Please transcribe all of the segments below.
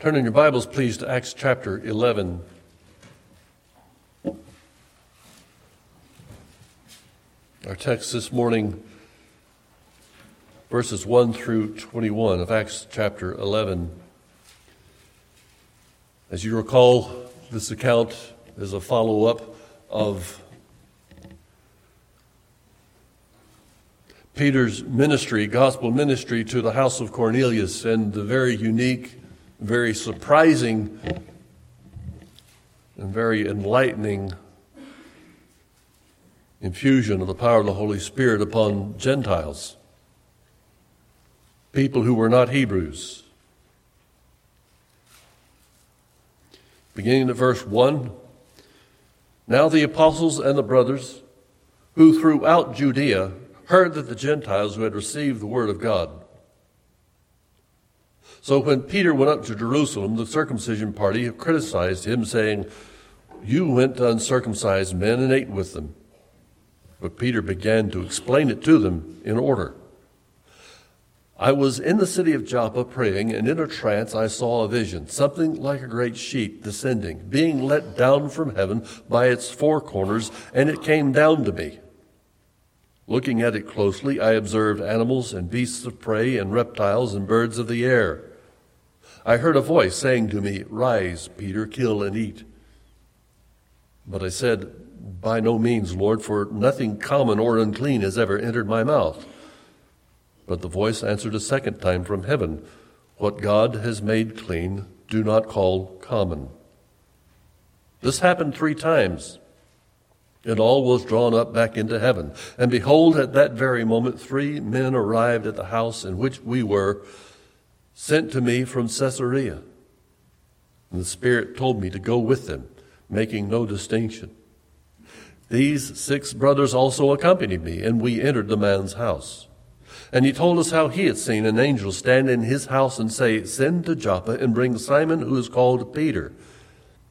Turn in your Bibles, please, to Acts chapter 11. Our text this morning, verses 1 through 21 of Acts chapter 11. As you recall, this account is a follow up of Peter's ministry, gospel ministry to the house of Cornelius, and the very unique very surprising and very enlightening infusion of the power of the Holy Spirit upon Gentiles, people who were not Hebrews. Beginning at verse 1 Now the apostles and the brothers who throughout Judea heard that the Gentiles who had received the word of God so when Peter went up to Jerusalem, the circumcision party criticized him, saying, You went to uncircumcised men and ate with them. But Peter began to explain it to them in order. I was in the city of Joppa praying, and in a trance I saw a vision, something like a great sheet descending, being let down from heaven by its four corners, and it came down to me. Looking at it closely, I observed animals and beasts of prey and reptiles and birds of the air. I heard a voice saying to me, Rise, Peter, kill and eat. But I said, By no means, Lord, for nothing common or unclean has ever entered my mouth. But the voice answered a second time from heaven, What God has made clean, do not call common. This happened three times, and all was drawn up back into heaven. And behold, at that very moment, three men arrived at the house in which we were sent to me from Caesarea. And the Spirit told me to go with them, making no distinction. These six brothers also accompanied me, and we entered the man's house. And he told us how he had seen an angel stand in his house and say, Send to Joppa and bring Simon, who is called Peter.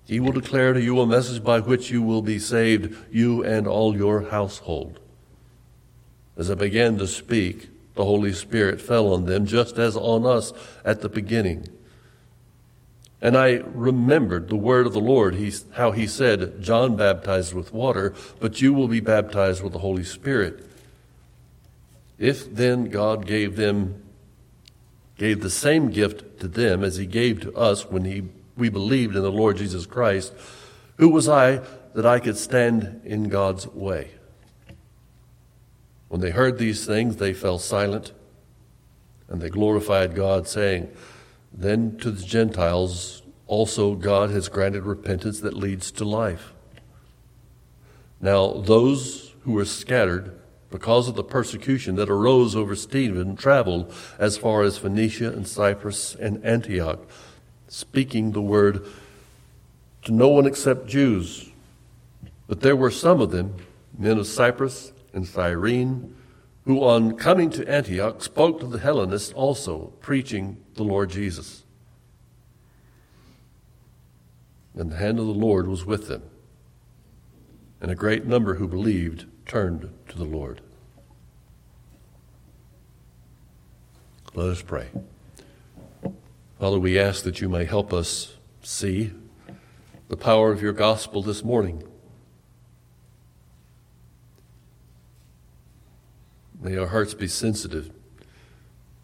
He will declare to you a message by which you will be saved, you and all your household. As I began to speak, the Holy Spirit fell on them, just as on us at the beginning. And I remembered the word of the Lord, he, how he said, John baptized with water, but you will be baptized with the Holy Spirit. If then God gave them, gave the same gift to them as he gave to us when he, we believed in the Lord Jesus Christ, who was I that I could stand in God's way? When they heard these things, they fell silent and they glorified God, saying, Then to the Gentiles also God has granted repentance that leads to life. Now, those who were scattered because of the persecution that arose over Stephen traveled as far as Phoenicia and Cyprus and Antioch, speaking the word to no one except Jews. But there were some of them, men of Cyprus and Cyrene, who on coming to Antioch spoke to the Hellenists also, preaching the Lord Jesus. And the hand of the Lord was with them. And a great number who believed turned to the Lord. Let us pray. Father, we ask that you may help us see the power of your gospel this morning. May our hearts be sensitive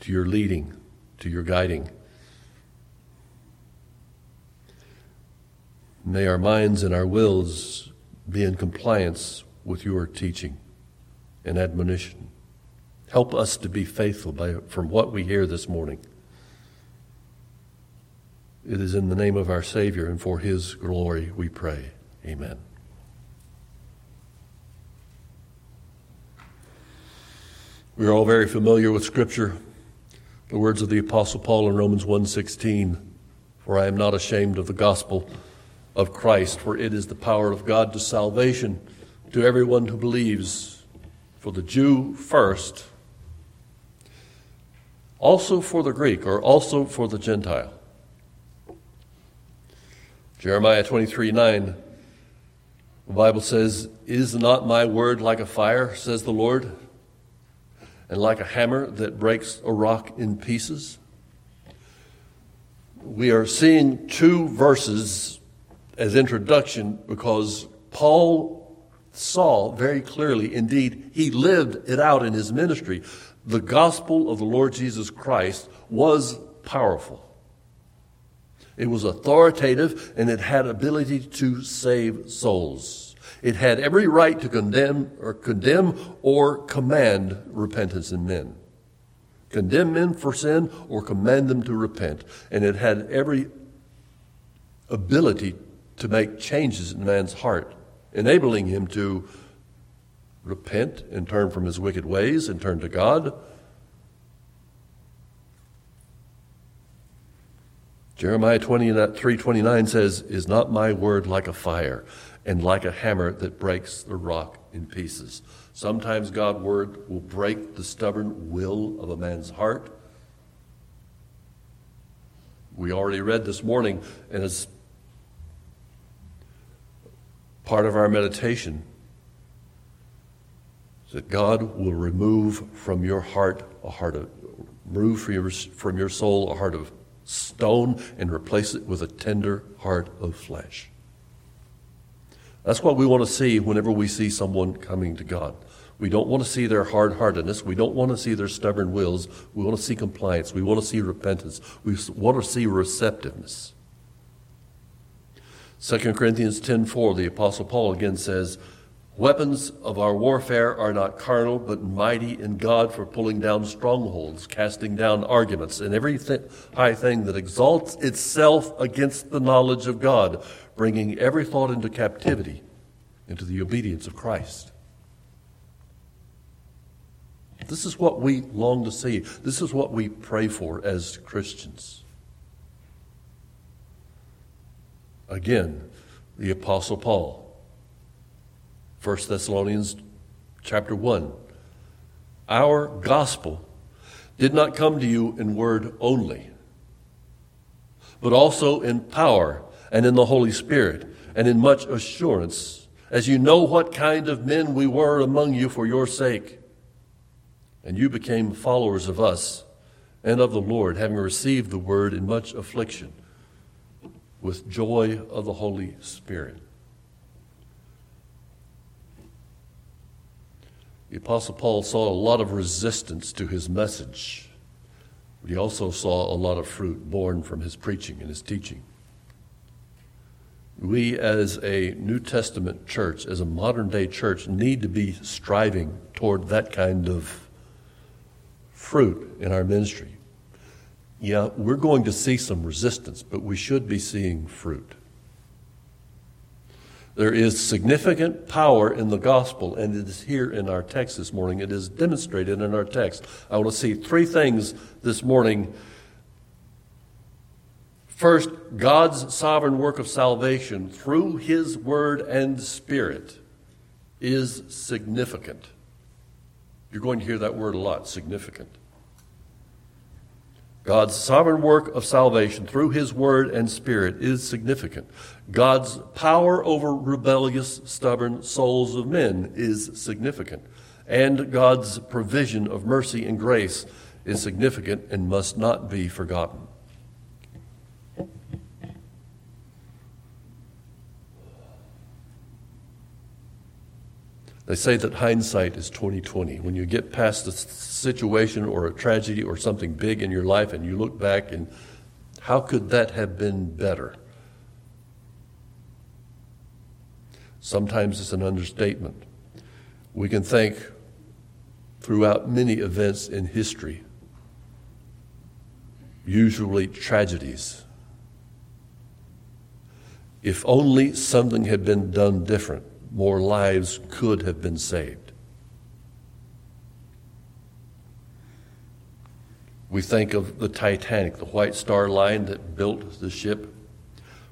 to your leading, to your guiding. May our minds and our wills be in compliance with your teaching and admonition. Help us to be faithful by, from what we hear this morning. It is in the name of our Savior and for his glory we pray. Amen. We are all very familiar with Scripture. The words of the Apostle Paul in Romans 1:16, "For I am not ashamed of the gospel of Christ, for it is the power of God to salvation to everyone who believes, for the Jew first, also for the Greek, or also for the Gentile." Jeremiah 23:9, the Bible says, "Is not my word like a fire, says the Lord?" And like a hammer that breaks a rock in pieces. we are seeing two verses as introduction because Paul saw very clearly, indeed, he lived it out in his ministry. The gospel of the Lord Jesus Christ was powerful. It was authoritative and it had ability to save souls. It had every right to condemn or condemn or command repentance in men. Condemn men for sin or command them to repent. And it had every ability to make changes in man's heart, enabling him to repent and turn from his wicked ways and turn to God. Jeremiah 23:29 says, "Is not my word like a fire and like a hammer that breaks the rock in pieces?" Sometimes God's word will break the stubborn will of a man's heart. We already read this morning, and as part of our meditation, that God will remove from your heart a heart of remove from your, from your soul a heart of stone and replace it with a tender heart of flesh. That's what we want to see whenever we see someone coming to God. We don't want to see their hard heartedness. We don't want to see their stubborn wills. We want to see compliance. We want to see repentance. We want to see receptiveness. 2 Corinthians 10:4 the apostle Paul again says, Weapons of our warfare are not carnal, but mighty in God for pulling down strongholds, casting down arguments, and every high thing that exalts itself against the knowledge of God, bringing every thought into captivity into the obedience of Christ. This is what we long to see. This is what we pray for as Christians. Again, the Apostle Paul 1 Thessalonians chapter 1. Our gospel did not come to you in word only, but also in power and in the Holy Spirit and in much assurance, as you know what kind of men we were among you for your sake. And you became followers of us and of the Lord, having received the word in much affliction with joy of the Holy Spirit The Apostle Paul saw a lot of resistance to his message, but he also saw a lot of fruit born from his preaching and his teaching. We, as a New Testament church, as a modern day church, need to be striving toward that kind of fruit in our ministry. Yeah, we're going to see some resistance, but we should be seeing fruit. There is significant power in the gospel, and it is here in our text this morning. It is demonstrated in our text. I want to see three things this morning. First, God's sovereign work of salvation through His Word and Spirit is significant. You're going to hear that word a lot significant. God's sovereign work of salvation through His Word and Spirit is significant. God's power over rebellious, stubborn souls of men is significant. And God's provision of mercy and grace is significant and must not be forgotten. They say that hindsight is 2020. When you get past a situation or a tragedy or something big in your life and you look back and how could that have been better? Sometimes it's an understatement. We can think throughout many events in history, usually tragedies. If only something had been done different more lives could have been saved. We think of the Titanic, the White Star Line that built the ship,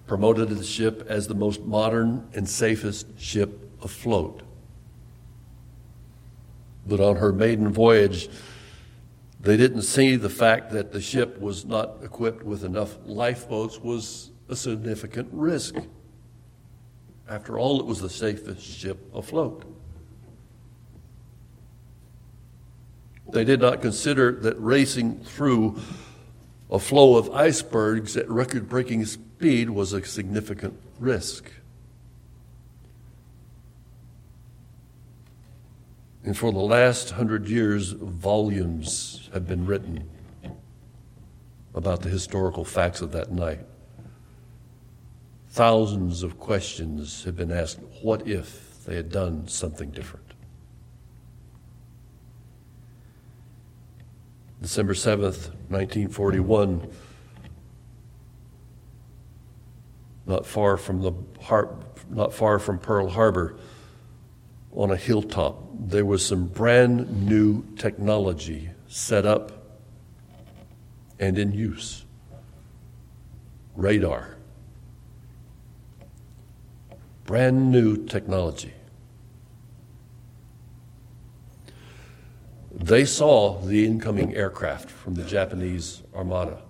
promoted the ship as the most modern and safest ship afloat. But on her maiden voyage, they didn't see the fact that the ship was not equipped with enough lifeboats was a significant risk. After all, it was the safest ship afloat. They did not consider that racing through a floe of icebergs at record breaking speed was a significant risk. And for the last hundred years, volumes have been written about the historical facts of that night. Thousands of questions have been asked what if they had done something different? December 7th, 1941, not far from the har- not far from Pearl Harbor, on a hilltop, there was some brand new technology set up and in use. Radar. Brand new technology. They saw the incoming aircraft from the Japanese Armada.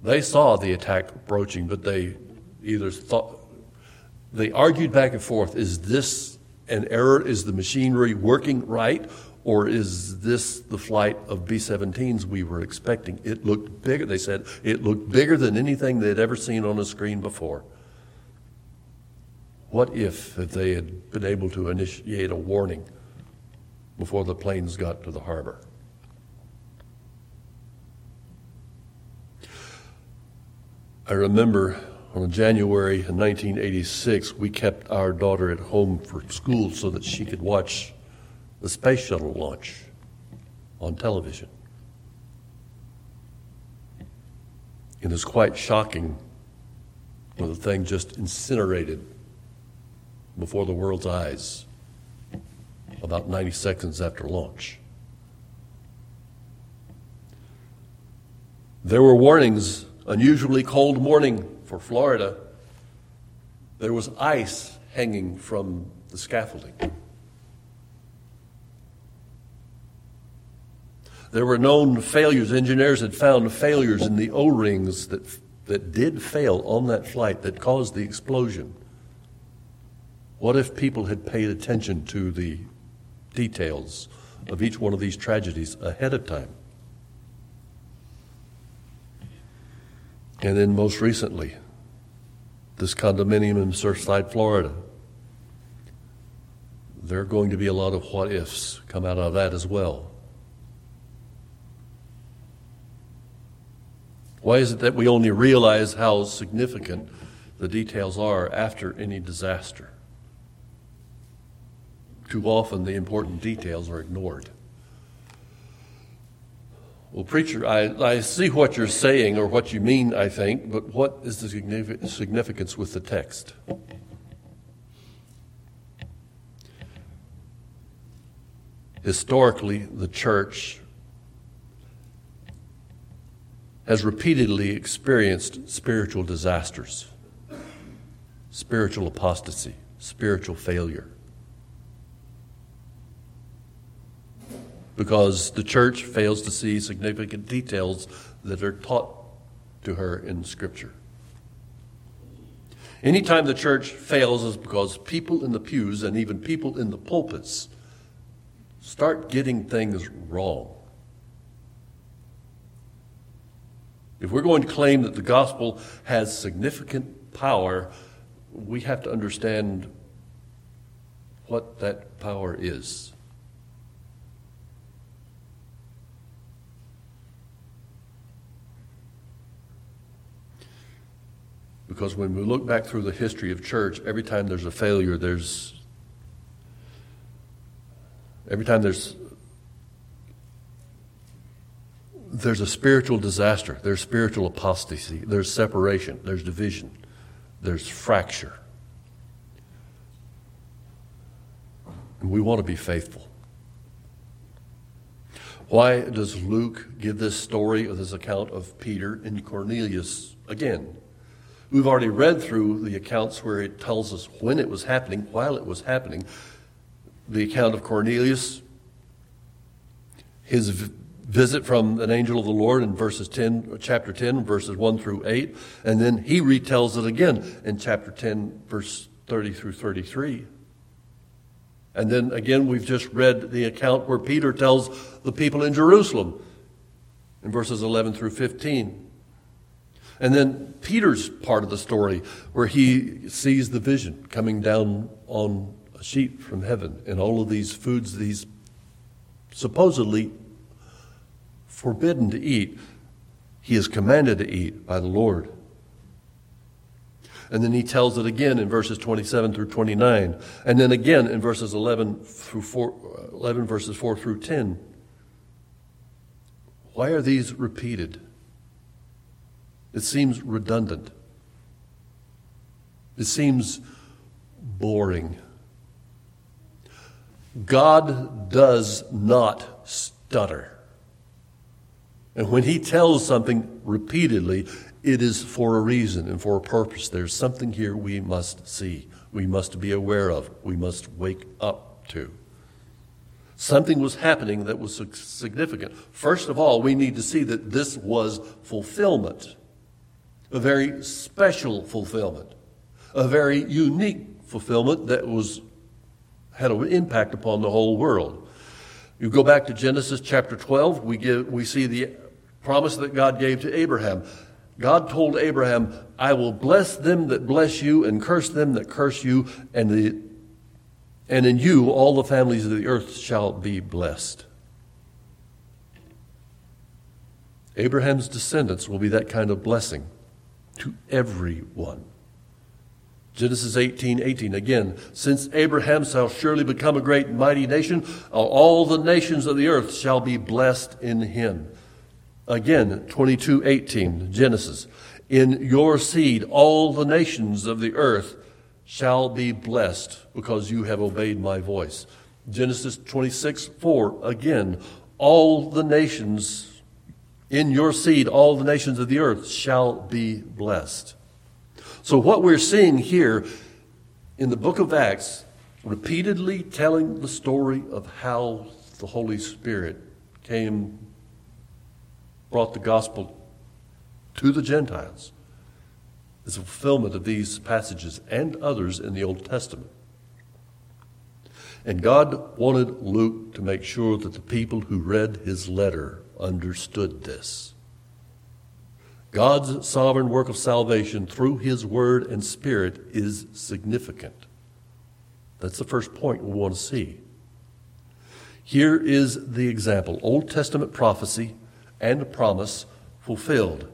They saw the attack broaching, but they either thought, they argued back and forth is this an error? Is the machinery working right? Or is this the flight of B 17s we were expecting? It looked bigger, they said, it looked bigger than anything they'd ever seen on a screen before. What if, if they had been able to initiate a warning before the planes got to the harbor? I remember on January 1986, we kept our daughter at home for school so that she could watch the space shuttle launch on television. It was quite shocking when the thing just incinerated before the world's eyes about 90 seconds after launch. There were warnings, unusually cold morning for Florida. There was ice hanging from the scaffolding. There were known failures. Engineers had found failures in the O rings that, that did fail on that flight that caused the explosion. What if people had paid attention to the details of each one of these tragedies ahead of time? And then, most recently, this condominium in Surfside, Florida. There are going to be a lot of what ifs come out of that as well. Why is it that we only realize how significant the details are after any disaster? Too often, the important details are ignored. Well, preacher, I, I see what you're saying or what you mean, I think, but what is the significance with the text? Historically, the church has repeatedly experienced spiritual disasters, spiritual apostasy, spiritual failure. Because the church fails to see significant details that are taught to her in Scripture. Anytime the church fails is because people in the pews and even people in the pulpits start getting things wrong. If we're going to claim that the gospel has significant power, we have to understand what that power is. Because when we look back through the history of church, every time there's a failure, there's every time there's there's a spiritual disaster, there's spiritual apostasy, there's separation, there's division, there's fracture. And we want to be faithful. Why does Luke give this story or this account of Peter and Cornelius again? We've already read through the accounts where it tells us when it was happening, while it was happening. The account of Cornelius, his visit from an angel of the Lord in verses 10, chapter 10, verses 1 through 8. And then he retells it again in chapter 10, verse 30 through 33. And then again, we've just read the account where Peter tells the people in Jerusalem in verses 11 through 15. And then Peter's part of the story, where he sees the vision coming down on a sheet from heaven and all of these foods he's supposedly forbidden to eat, he is commanded to eat by the Lord. And then he tells it again in verses 27 through 29. And then again in verses 11 through 4, 11 verses 4 through 10. Why are these repeated? It seems redundant. It seems boring. God does not stutter. And when he tells something repeatedly, it is for a reason and for a purpose. There's something here we must see, we must be aware of, we must wake up to. Something was happening that was significant. First of all, we need to see that this was fulfillment, a very special fulfillment, a very unique fulfillment that was had an impact upon the whole world. You go back to Genesis chapter 12, we, give, we see the promise that God gave to Abraham. God told Abraham, I will bless them that bless you and curse them that curse you, and, the, and in you all the families of the earth shall be blessed. Abraham's descendants will be that kind of blessing to everyone. Genesis 18, 18. Again, since Abraham shall surely become a great mighty nation, uh, all the nations of the earth shall be blessed in him. Again, 22, 18, Genesis. In your seed, all the nations of the earth shall be blessed because you have obeyed my voice. Genesis 26, 4. Again, all the nations in your seed, all the nations of the earth shall be blessed. So, what we're seeing here in the book of Acts, repeatedly telling the story of how the Holy Spirit came brought the gospel to the Gentiles is a fulfillment of these passages and others in the Old Testament. And God wanted Luke to make sure that the people who read his letter understood this. God's sovereign work of salvation through his word and spirit is significant. That's the first point we want to see. Here is the example Old Testament prophecy and promise fulfilled.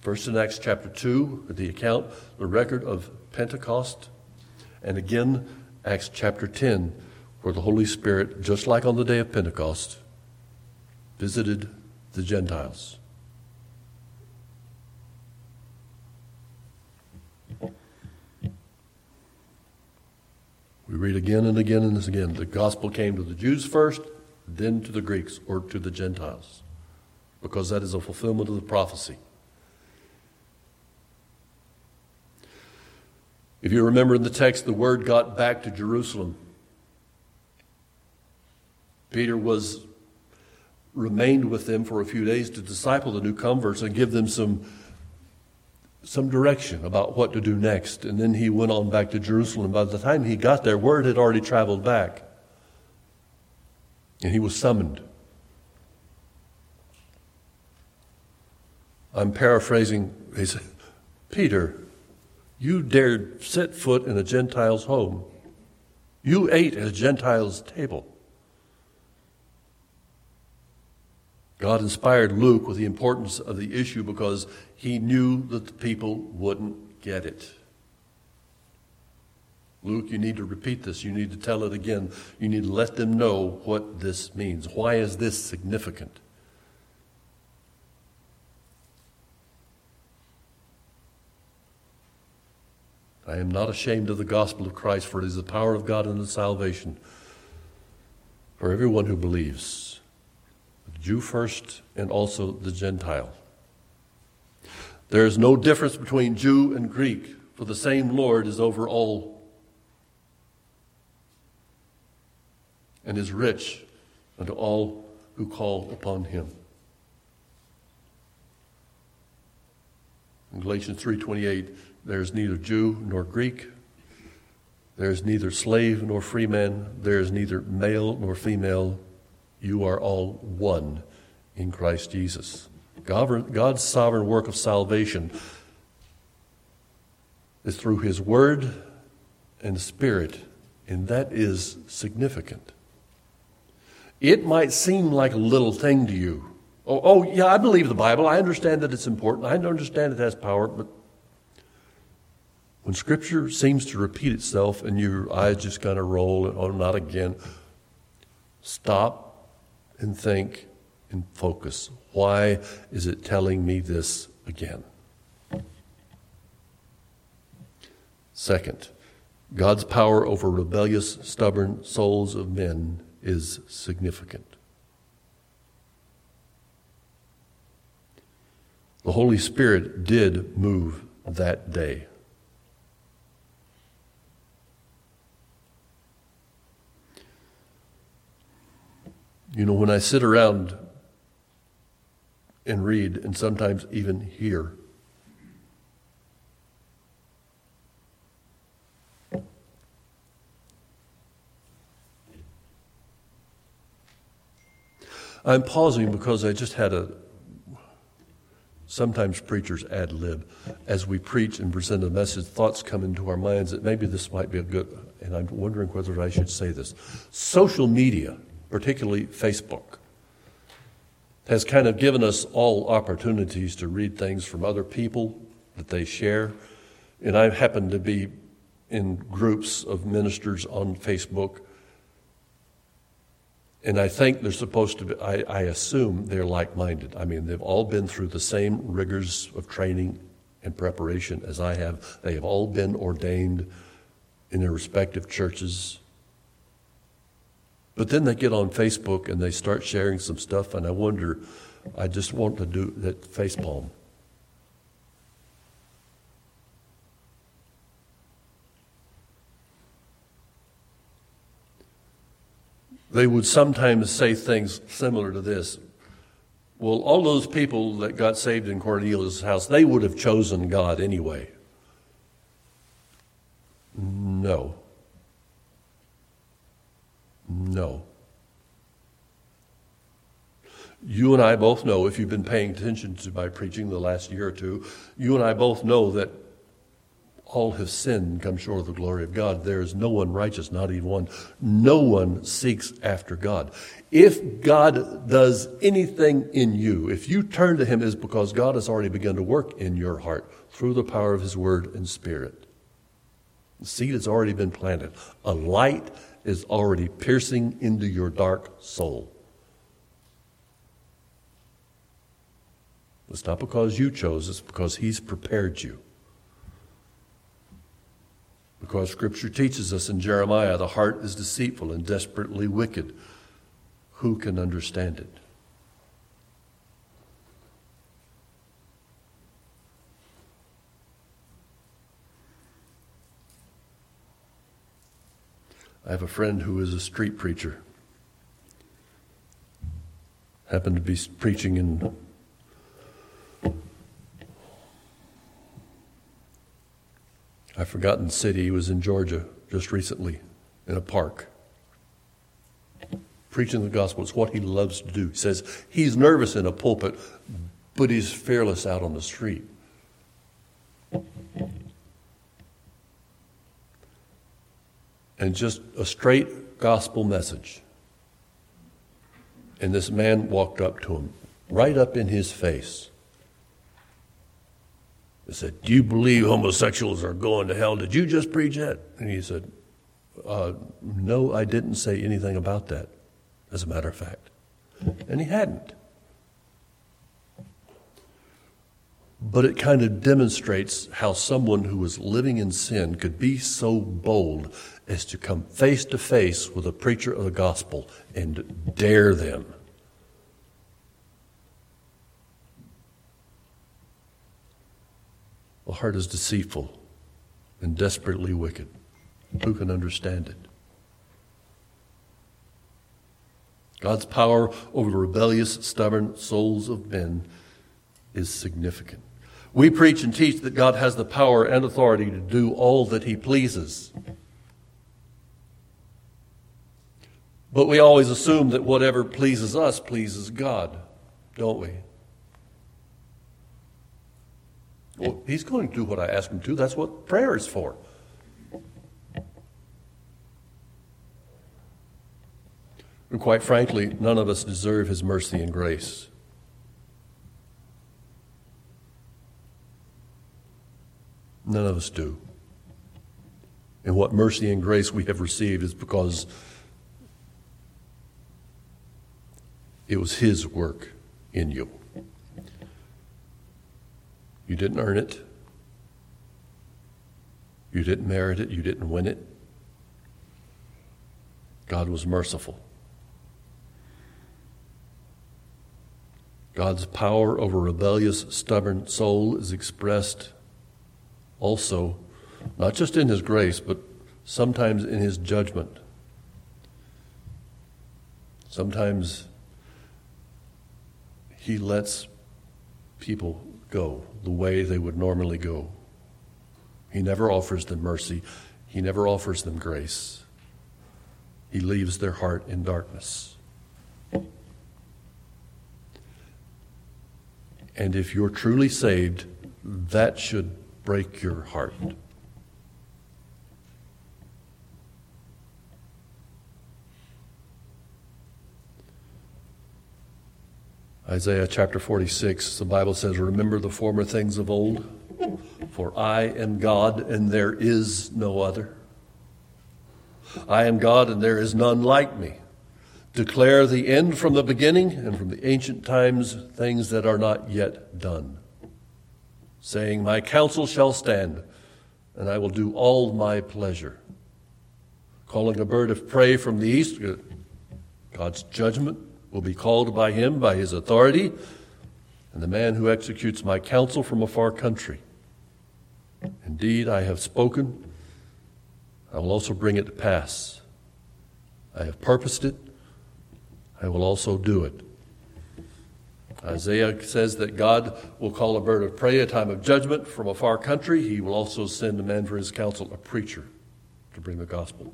First in Acts chapter 2, the account, the record of Pentecost, and again, Acts chapter 10, where the Holy Spirit, just like on the day of Pentecost, visited the Gentiles. We read again and again and again the gospel came to the Jews first, then to the Greeks or to the Gentiles because that is a fulfillment of the prophecy. If you remember in the text, the word got back to Jerusalem. Peter was remained with them for a few days to disciple the new converts and give them some some direction about what to do next. And then he went on back to Jerusalem. By the time he got there, word had already traveled back. And he was summoned. I'm paraphrasing. He said, Peter, you dared set foot in a Gentile's home. You ate at a Gentile's table. God inspired Luke with the importance of the issue because he knew that the people wouldn't get it. Luke, you need to repeat this. You need to tell it again. You need to let them know what this means. Why is this significant? I am not ashamed of the gospel of Christ, for it is the power of God unto salvation for everyone who believes, Jew first and also the Gentile. There is no difference between Jew and Greek, for the same Lord is over all and is rich unto all who call upon him. In Galatians 3:28 there is neither Jew nor Greek. There is neither slave nor free man. There is neither male nor female. You are all one in Christ Jesus. God's sovereign work of salvation is through His Word and Spirit, and that is significant. It might seem like a little thing to you. Oh, oh, yeah, I believe the Bible. I understand that it's important. I understand it has power, but when Scripture seems to repeat itself and your eyes just kind of roll, oh, not again, stop and think and focus. Why is it telling me this again? Second, God's power over rebellious, stubborn souls of men is significant. The Holy Spirit did move that day. You know, when I sit around and read, and sometimes even hear, I'm pausing because I just had a. Sometimes preachers ad lib. As we preach and present a message, thoughts come into our minds that maybe this might be a good, and I'm wondering whether I should say this. Social media, particularly Facebook, has kind of given us all opportunities to read things from other people that they share. And I happen to be in groups of ministers on Facebook and I think they're supposed to be, I, I assume they're like minded. I mean, they've all been through the same rigors of training and preparation as I have. They have all been ordained in their respective churches. But then they get on Facebook and they start sharing some stuff, and I wonder, I just want to do that face palm. they would sometimes say things similar to this. Well, all those people that got saved in Cornelius' house, they would have chosen God anyway. No. No. You and I both know, if you've been paying attention to my preaching the last year or two, you and I both know that all have sinned and come short of the glory of God. There is no one righteous, not even one. No one seeks after God. If God does anything in you, if you turn to Him, is because God has already begun to work in your heart through the power of His Word and Spirit. The seed has already been planted. A light is already piercing into your dark soul. It's not because you chose, it's because He's prepared you. Because Scripture teaches us in Jeremiah the heart is deceitful and desperately wicked. Who can understand it? I have a friend who is a street preacher. Happened to be preaching in I've forgotten city. He was in Georgia just recently in a park. Preaching the gospel is what he loves to do. He says he's nervous in a pulpit, but he's fearless out on the street. And just a straight gospel message. And this man walked up to him, right up in his face. I said, Do you believe homosexuals are going to hell? Did you just preach that? And he said, uh, No, I didn't say anything about that, as a matter of fact. And he hadn't. But it kind of demonstrates how someone who was living in sin could be so bold as to come face to face with a preacher of the gospel and dare them The heart is deceitful and desperately wicked. Who can understand it? God's power over the rebellious, stubborn souls of men is significant. We preach and teach that God has the power and authority to do all that He pleases. But we always assume that whatever pleases us pleases God. don't we? Well, he's going to do what I ask him to. That's what prayer is for. And quite frankly, none of us deserve his mercy and grace. None of us do. And what mercy and grace we have received is because it was his work in you. You didn't earn it. You didn't merit it. You didn't win it. God was merciful. God's power over rebellious, stubborn soul is expressed also, not just in His grace, but sometimes in His judgment. Sometimes He lets people go the way they would normally go. He never offers them mercy, He never offers them grace. He leaves their heart in darkness. And if you're truly saved, that should break your heart. Isaiah chapter 46, the Bible says, Remember the former things of old, for I am God and there is no other. I am God and there is none like me declare the end from the beginning and from the ancient times things that are not yet done, saying, My counsel shall stand, and I will do all my pleasure. Calling a bird of prey from the east, God's judgment will be called by him by his authority, and the man who executes my counsel from a far country. Indeed, I have spoken, I will also bring it to pass. I have purposed it, I will also do it. Isaiah says that God will call a bird of prey a time of judgment from a far country. He will also send a man for his counsel, a preacher, to bring the gospel.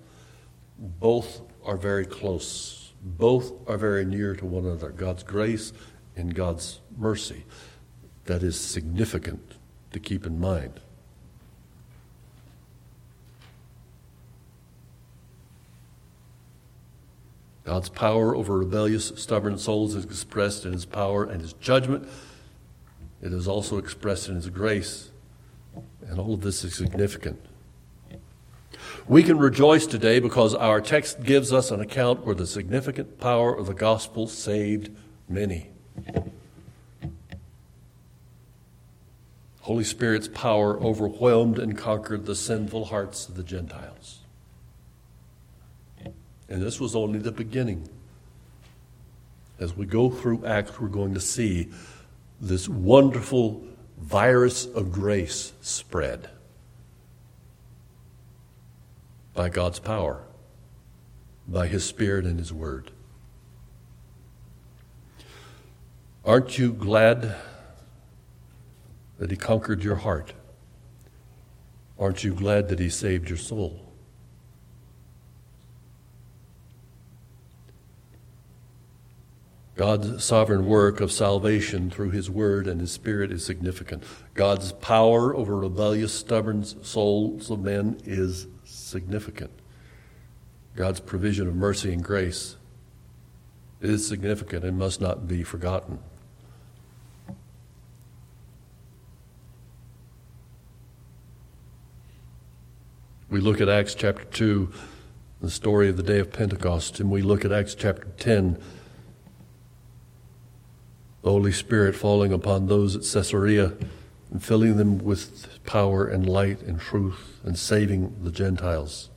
Both are very close. Both are very near to one another. God's grace and God's mercy. That is significant to keep in mind. God's power over rebellious, stubborn souls is expressed in his power and his judgment. It is also expressed in his grace. And all of this is significant. We can rejoice today because our text gives us an account where the significant power of the gospel saved many. Holy Spirit's power overwhelmed and conquered the sinful hearts of the Gentiles. And this was only the beginning. As we go through Acts, we're going to see this wonderful virus of grace spread by God's power, by His Spirit and His Word. Aren't you glad that He conquered your heart? Aren't you glad that He saved your soul? God's sovereign work of salvation through His Word and His Spirit is significant. God's power over rebellious, stubborn souls of men is significant. God's provision of mercy and grace is significant and must not be forgotten. We look at Acts chapter 2, the story of the day of Pentecost, and we look at Acts chapter 10 the Holy Spirit falling upon those at Caesarea and filling them with power and light and truth and saving the Gentiles.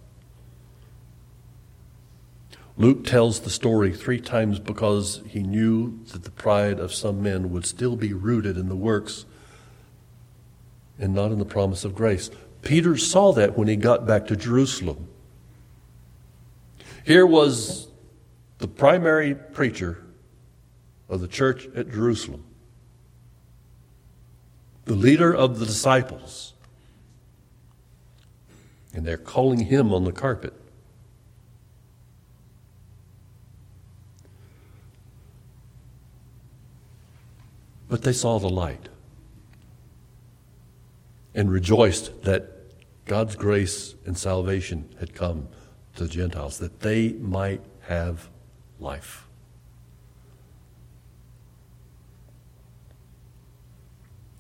Luke tells the story three times because he knew that the pride of some men would still be rooted in the works and not in the promise of grace. Peter saw that when he got back to Jerusalem. Here was the primary preacher of the church at Jerusalem, the leader of the disciples. And they're calling him on the carpet. But they saw the light and rejoiced that God's grace and salvation had come to the Gentiles, that they might have life.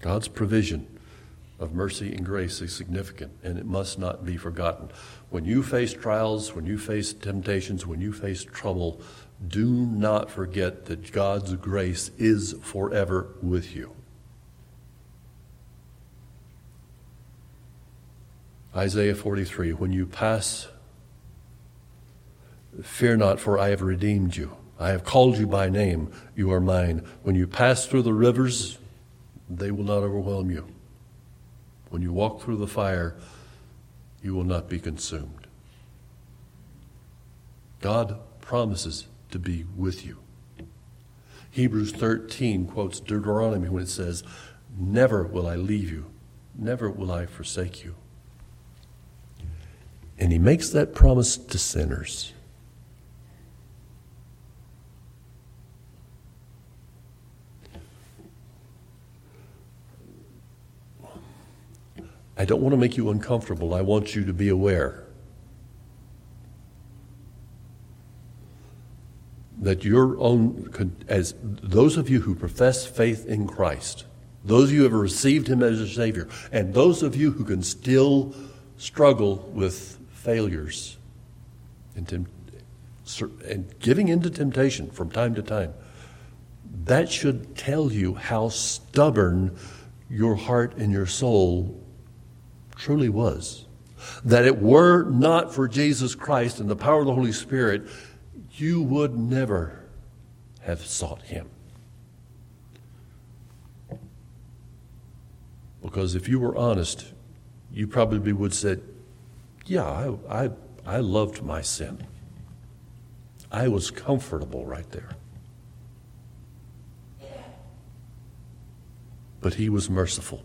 God's provision of mercy and grace is significant, and it must not be forgotten. When you face trials, when you face temptations, when you face trouble, do not forget that God's grace is forever with you. Isaiah 43 When you pass, fear not, for I have redeemed you. I have called you by name. You are mine. When you pass through the rivers, they will not overwhelm you. When you walk through the fire, you will not be consumed. God promises to be with you. Hebrews 13 quotes Deuteronomy when it says, Never will I leave you, never will I forsake you. And he makes that promise to sinners. I don't want to make you uncomfortable. I want you to be aware that your own, as those of you who profess faith in Christ, those of you who have received Him as a Savior, and those of you who can still struggle with failures and, temp- and giving into temptation from time to time, that should tell you how stubborn your heart and your soul truly was. That it were not for Jesus Christ and the power of the Holy Spirit, you would never have sought Him. Because if you were honest, you probably would say, Yeah, I, I, I loved my sin. I was comfortable right there. But He was merciful.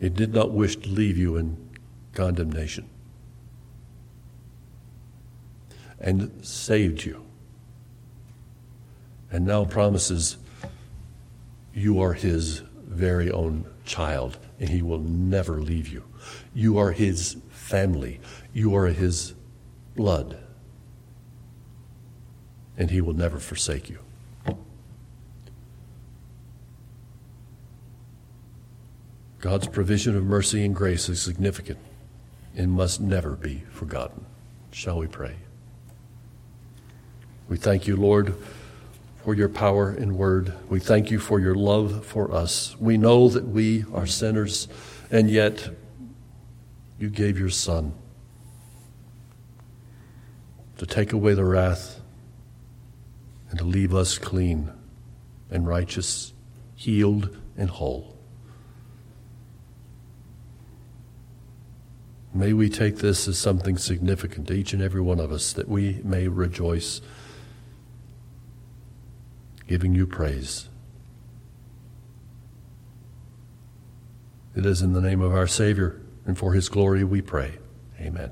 He did not wish to leave you in condemnation and saved you. And now promises you are his very own child and he will never leave you. You are his family, you are his blood, and he will never forsake you. God's provision of mercy and grace is significant and must never be forgotten. Shall we pray? We thank you, Lord, for your power and word. We thank you for your love for us. We know that we are sinners, and yet you gave your Son to take away the wrath and to leave us clean and righteous, healed and whole. May we take this as something significant to each and every one of us, that we may rejoice, giving you praise. It is in the name of our Savior and for his glory we pray. Amen.